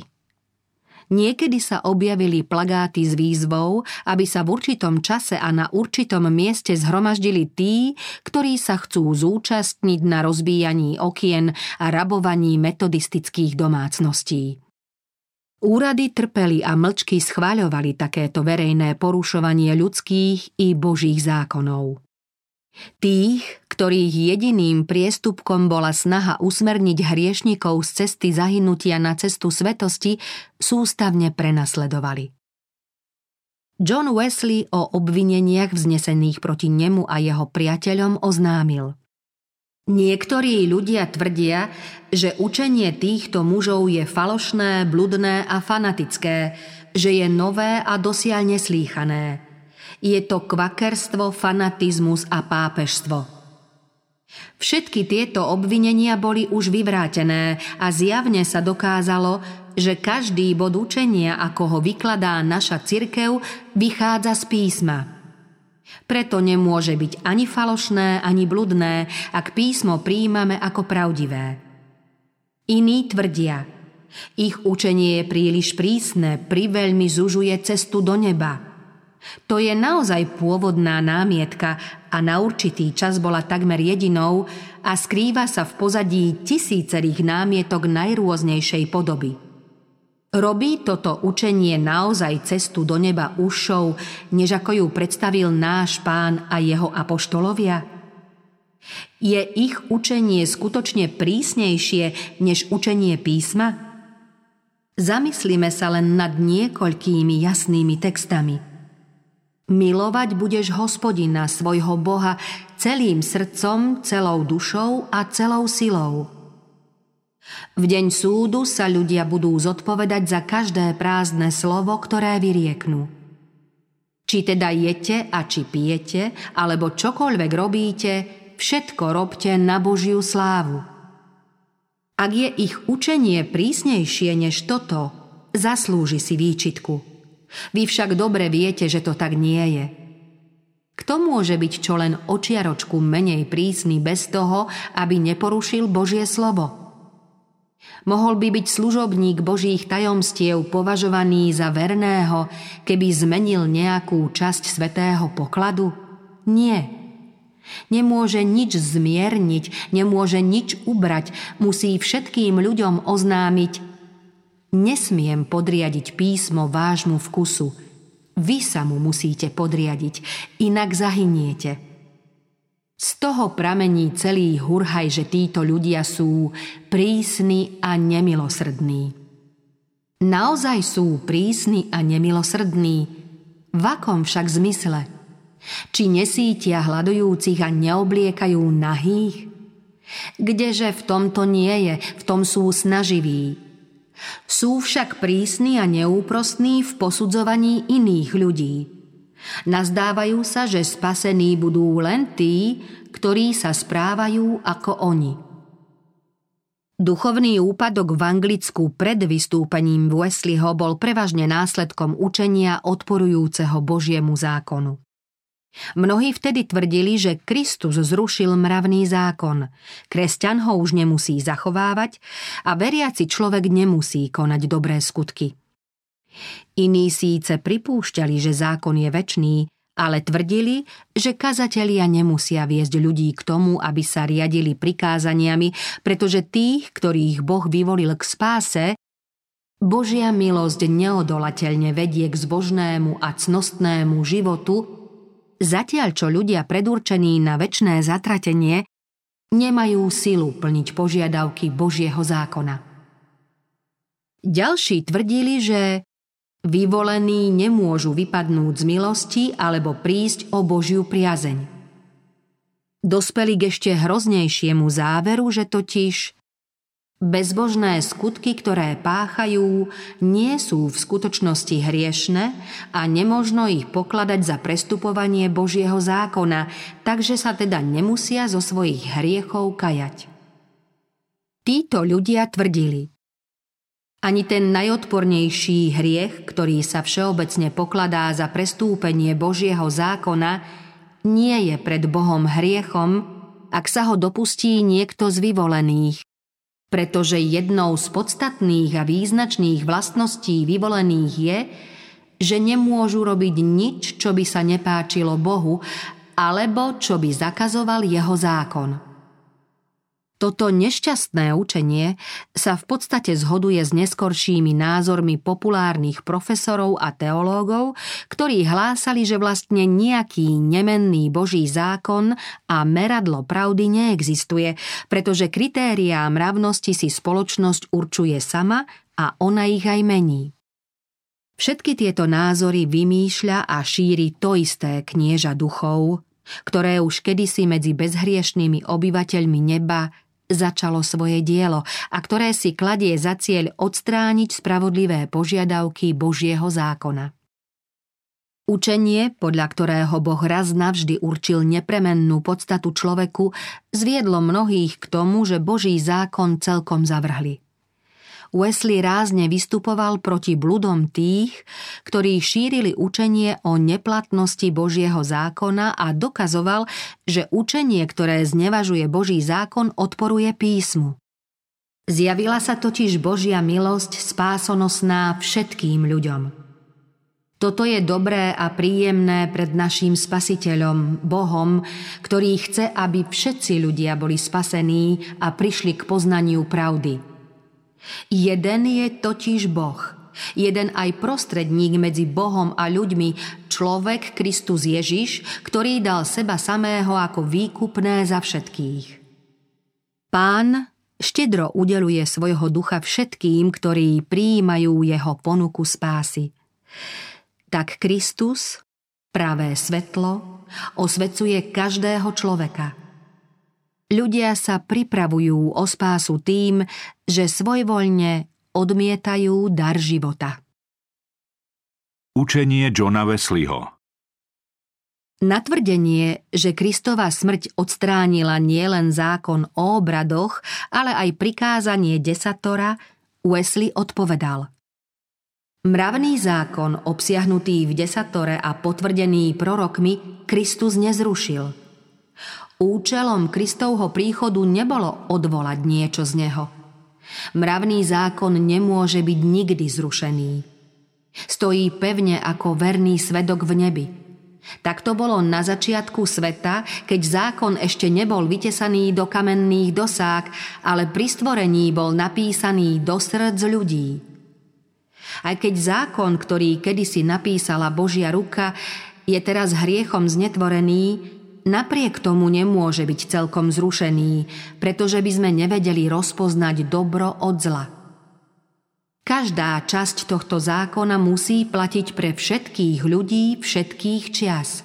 Niekedy sa objavili plagáty s výzvou, aby sa v určitom čase a na určitom mieste zhromaždili tí, ktorí sa chcú zúčastniť na rozbíjaní okien a rabovaní metodistických domácností. Úrady trpeli a mlčky schváľovali takéto verejné porušovanie ľudských i božích zákonov. Tých, ktorých jediným priestupkom bola snaha usmerniť hriešnikov z cesty zahynutia na cestu svetosti, sústavne prenasledovali. John Wesley o obvineniach vznesených proti nemu a jeho priateľom oznámil. Niektorí ľudia tvrdia, že učenie týchto mužov je falošné, bludné a fanatické, že je nové a dosiaľ neslýchané. Je to kvakerstvo, fanatizmus a pápežstvo. Všetky tieto obvinenia boli už vyvrátené a zjavne sa dokázalo, že každý bod učenia, ako ho vykladá naša cirkev, vychádza z písma – preto nemôže byť ani falošné, ani bludné, ak písmo príjmame ako pravdivé. Iní tvrdia, Ich učenie je príliš prísne, priveľmi zužuje cestu do neba. To je naozaj pôvodná námietka a na určitý čas bola takmer jedinou a skrýva sa v pozadí tisícerých námietok najrôznejšej podoby. Robí toto učenie naozaj cestu do neba ušou, než ako ju predstavil náš pán a jeho apoštolovia? Je ich učenie skutočne prísnejšie než učenie písma? Zamyslíme sa len nad niekoľkými jasnými textami. Milovať budeš hospodina, svojho Boha, celým srdcom, celou dušou a celou silou. V deň súdu sa ľudia budú zodpovedať za každé prázdne slovo, ktoré vyrieknú. Či teda jete a či pijete, alebo čokoľvek robíte, všetko robte na Božiu slávu. Ak je ich učenie prísnejšie než toto, zaslúži si výčitku. Vy však dobre viete, že to tak nie je. Kto môže byť čo len očiaročku menej prísny bez toho, aby neporušil Božie slovo? Mohol by byť služobník Božích tajomstiev považovaný za verného, keby zmenil nejakú časť svetého pokladu? Nie. Nemôže nič zmierniť, nemôže nič ubrať, musí všetkým ľuďom oznámiť Nesmiem podriadiť písmo vášmu vkusu. Vy sa mu musíte podriadiť, inak zahyniete. Z toho pramení celý hurhaj, že títo ľudia sú prísni a nemilosrdní. Naozaj sú prísni a nemilosrdní. V akom však zmysle – či nesítia hľadujúcich a neobliekajú nahých? Kdeže v tomto nie je, v tom sú snaživí. Sú však prísni a neúprostní v posudzovaní iných ľudí. Nazdávajú sa, že spasení budú len tí, ktorí sa správajú ako oni. Duchovný úpadok v Anglicku pred vystúpením Wesleyho bol prevažne následkom učenia odporujúceho Božiemu zákonu. Mnohí vtedy tvrdili, že Kristus zrušil mravný zákon. Kresťan ho už nemusí zachovávať a veriaci človek nemusí konať dobré skutky. Iní síce pripúšťali, že zákon je väčší, ale tvrdili, že kazatelia nemusia viesť ľudí k tomu, aby sa riadili prikázaniami, pretože tých, ktorých Boh vyvolil k spáse, Božia milosť neodolateľne vedie k zbožnému a cnostnému životu, Zatiaľ, čo ľudia predurčení na väčšné zatratenie nemajú silu plniť požiadavky Božieho zákona. Ďalší tvrdili, že vyvolení nemôžu vypadnúť z milosti alebo prísť o Božiu priazeň. Dospeli k ešte hroznejšiemu záveru, že totiž Bezbožné skutky, ktoré páchajú, nie sú v skutočnosti hriešne a nemožno ich pokladať za prestupovanie Božieho zákona, takže sa teda nemusia zo svojich hriechov kajať. Títo ľudia tvrdili, ani ten najodpornejší hriech, ktorý sa všeobecne pokladá za prestúpenie Božieho zákona, nie je pred Bohom hriechom, ak sa ho dopustí niekto z vyvolených, pretože jednou z podstatných a význačných vlastností vyvolených je, že nemôžu robiť nič, čo by sa nepáčilo Bohu, alebo čo by zakazoval jeho zákon. Toto nešťastné učenie sa v podstate zhoduje s neskoršími názormi populárnych profesorov a teológov, ktorí hlásali, že vlastne nejaký nemenný Boží zákon a meradlo pravdy neexistuje, pretože kritériá mravnosti si spoločnosť určuje sama a ona ich aj mení. Všetky tieto názory vymýšľa a šíri to isté knieža duchov, ktoré už kedysi medzi bezhriešnými obyvateľmi neba začalo svoje dielo a ktoré si kladie za cieľ odstrániť spravodlivé požiadavky Božieho zákona. Učenie, podľa ktorého Boh raz navždy určil nepremennú podstatu človeku, zviedlo mnohých k tomu, že Boží zákon celkom zavrhli – Wesley rázne vystupoval proti bludom tých, ktorí šírili učenie o neplatnosti Božieho zákona a dokazoval, že učenie, ktoré znevažuje Boží zákon, odporuje písmu. Zjavila sa totiž Božia milosť spásonosná všetkým ľuďom. Toto je dobré a príjemné pred naším spasiteľom, Bohom, ktorý chce, aby všetci ľudia boli spasení a prišli k poznaniu pravdy. Jeden je totiž Boh, jeden aj prostredník medzi Bohom a ľuďmi, človek Kristus Ježiš, ktorý dal seba samého ako výkupné za všetkých. Pán štedro udeluje svojho ducha všetkým, ktorí prijímajú jeho ponuku spásy. Tak Kristus, pravé svetlo, osvecuje každého človeka. Ľudia sa pripravujú o spásu tým, že svojvoľne odmietajú dar života. Učenie Johna Wesleyho na tvrdenie, že Kristova smrť odstránila nielen zákon o obradoch, ale aj prikázanie desatora, Wesley odpovedal. Mravný zákon obsiahnutý v desatore a potvrdený prorokmi Kristus nezrušil. Účelom Kristovho príchodu nebolo odvolať niečo z neho. Mravný zákon nemôže byť nikdy zrušený. Stojí pevne ako verný svedok v nebi – tak to bolo na začiatku sveta, keď zákon ešte nebol vytesaný do kamenných dosák, ale pri stvorení bol napísaný do srdc ľudí. Aj keď zákon, ktorý kedysi napísala Božia ruka, je teraz hriechom znetvorený, napriek tomu nemôže byť celkom zrušený, pretože by sme nevedeli rozpoznať dobro od zla. Každá časť tohto zákona musí platiť pre všetkých ľudí všetkých čias.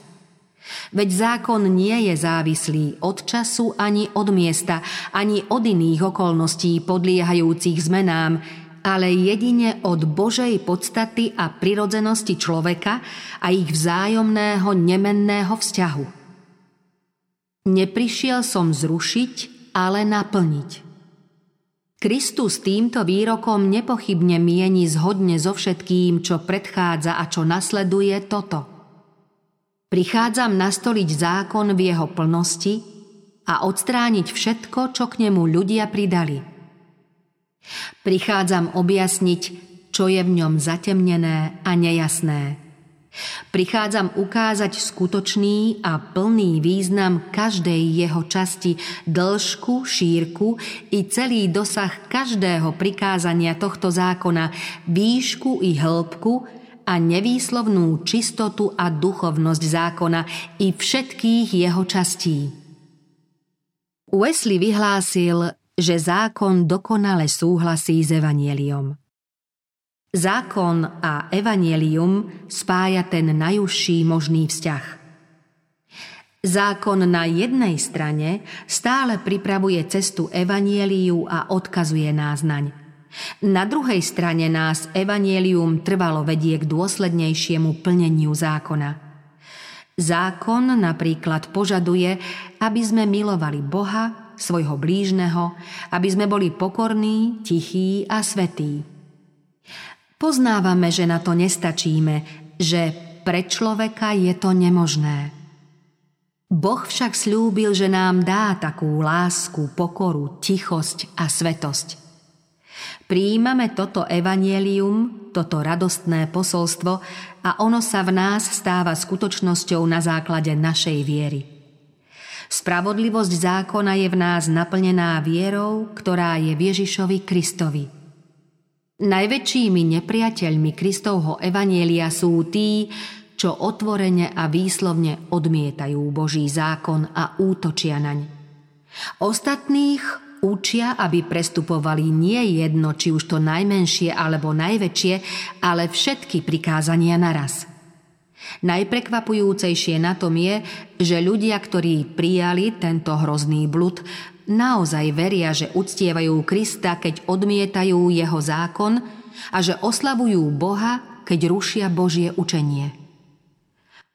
Veď zákon nie je závislý od času ani od miesta, ani od iných okolností podliehajúcich zmenám, ale jedine od Božej podstaty a prirodzenosti človeka a ich vzájomného nemenného vzťahu. Neprišiel som zrušiť, ale naplniť. Kristus týmto výrokom nepochybne mieni zhodne so všetkým, čo predchádza a čo nasleduje toto. Prichádzam nastoliť zákon v jeho plnosti a odstrániť všetko, čo k nemu ľudia pridali. Prichádzam objasniť, čo je v ňom zatemnené a nejasné – Prichádzam ukázať skutočný a plný význam každej jeho časti, dĺžku, šírku i celý dosah každého prikázania tohto zákona, výšku i hĺbku a nevýslovnú čistotu a duchovnosť zákona i všetkých jeho častí. Wesley vyhlásil, že zákon dokonale súhlasí s evanieliom. Zákon a evanielium spája ten najúžší možný vzťah. Zákon na jednej strane stále pripravuje cestu evanieliu a odkazuje nás. Na druhej strane nás evanielium trvalo vedie k dôslednejšiemu plneniu zákona. Zákon napríklad požaduje, aby sme milovali Boha, svojho blížneho, aby sme boli pokorní, tichí a svetí. Poznávame, že na to nestačíme, že pre človeka je to nemožné. Boh však slúbil, že nám dá takú lásku, pokoru, tichosť a svetosť. Príjmame toto evanielium, toto radostné posolstvo a ono sa v nás stáva skutočnosťou na základe našej viery. Spravodlivosť zákona je v nás naplnená vierou, ktorá je Ježišovi Kristovi – Najväčšími nepriateľmi Kristovho evanielia sú tí, čo otvorene a výslovne odmietajú Boží zákon a útočia naň. Ostatných učia, aby prestupovali nie jedno, či už to najmenšie alebo najväčšie, ale všetky prikázania naraz. Najprekvapujúcejšie na tom je, že ľudia, ktorí prijali tento hrozný blud, naozaj veria, že uctievajú Krista, keď odmietajú jeho zákon a že oslavujú Boha, keď rušia Božie učenie.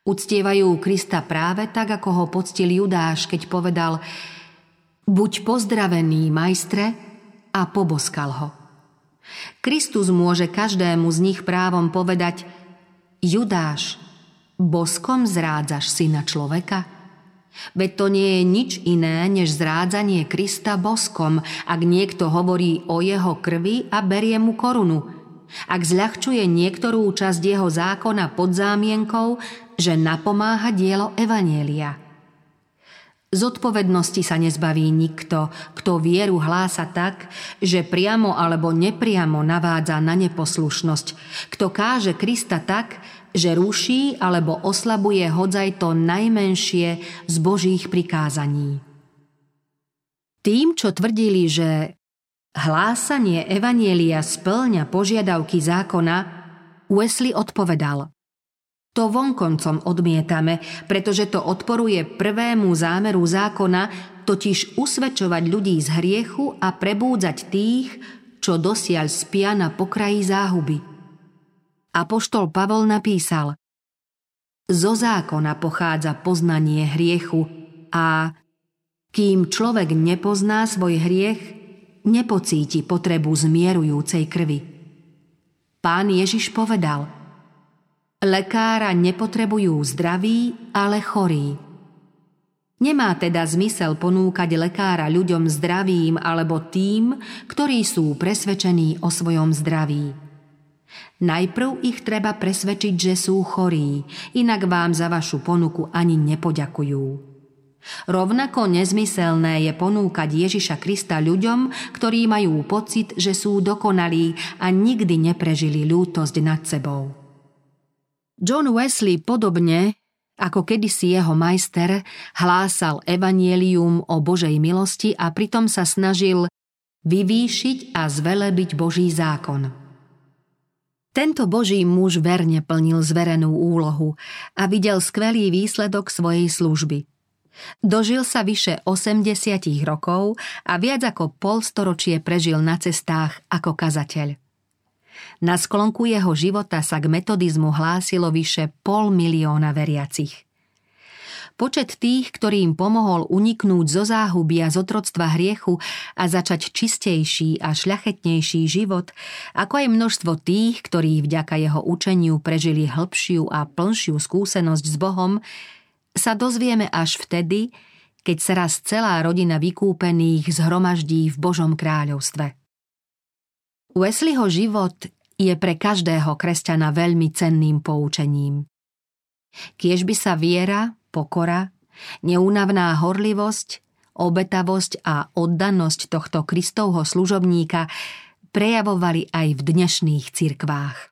Uctievajú Krista práve tak, ako ho poctil Judáš, keď povedal Buď pozdravený, majstre, a poboskal ho. Kristus môže každému z nich právom povedať Judáš, boskom zrádzaš syna človeka? Veď to nie je nič iné, než zrádzanie Krista boskom, ak niekto hovorí o jeho krvi a berie mu korunu. Ak zľahčuje niektorú časť jeho zákona pod zámienkou, že napomáha dielo Evanielia. Zodpovednosti sa nezbaví nikto, kto vieru hlása tak, že priamo alebo nepriamo navádza na neposlušnosť, kto káže Krista tak, že ruší alebo oslabuje hodzaj to najmenšie z Božích prikázaní. Tým, čo tvrdili, že hlásanie Evanielia splňa požiadavky zákona, Wesley odpovedal To vonkoncom odmietame, pretože to odporuje prvému zámeru zákona, totiž usvedčovať ľudí z hriechu a prebúdzať tých, čo dosiaľ spia na pokraji záhuby. Apoštol Pavol napísal Zo zákona pochádza poznanie hriechu a kým človek nepozná svoj hriech, nepocíti potrebu zmierujúcej krvi. Pán Ježiš povedal Lekára nepotrebujú zdraví, ale chorí. Nemá teda zmysel ponúkať lekára ľuďom zdravým alebo tým, ktorí sú presvedčení o svojom zdraví. Najprv ich treba presvedčiť, že sú chorí, inak vám za vašu ponuku ani nepoďakujú. Rovnako nezmyselné je ponúkať Ježiša Krista ľuďom, ktorí majú pocit, že sú dokonalí a nikdy neprežili ľútosť nad sebou. John Wesley podobne, ako kedysi jeho majster, hlásal evanielium o Božej milosti a pritom sa snažil vyvýšiť a zvelebiť Boží zákon. Tento boží muž verne plnil zverenú úlohu a videl skvelý výsledok svojej služby. Dožil sa vyše 80 rokov a viac ako polstoročie prežil na cestách ako kazateľ. Na sklonku jeho života sa k metodizmu hlásilo vyše pol milióna veriacich. Počet tých, ktorým pomohol uniknúť zo záhubia z otroctva hriechu a začať čistejší a šľachetnejší život, ako aj množstvo tých, ktorí vďaka jeho učeniu prežili hĺbšiu a plnšiu skúsenosť s Bohom, sa dozvieme až vtedy, keď sa raz celá rodina vykúpených zhromaždí v Božom kráľovstve. Wesleyho život je pre každého kresťana veľmi cenným poučením. Kiež by sa viera, pokora, neúnavná horlivosť, obetavosť a oddanosť tohto Kristovho služobníka prejavovali aj v dnešných cirkvách.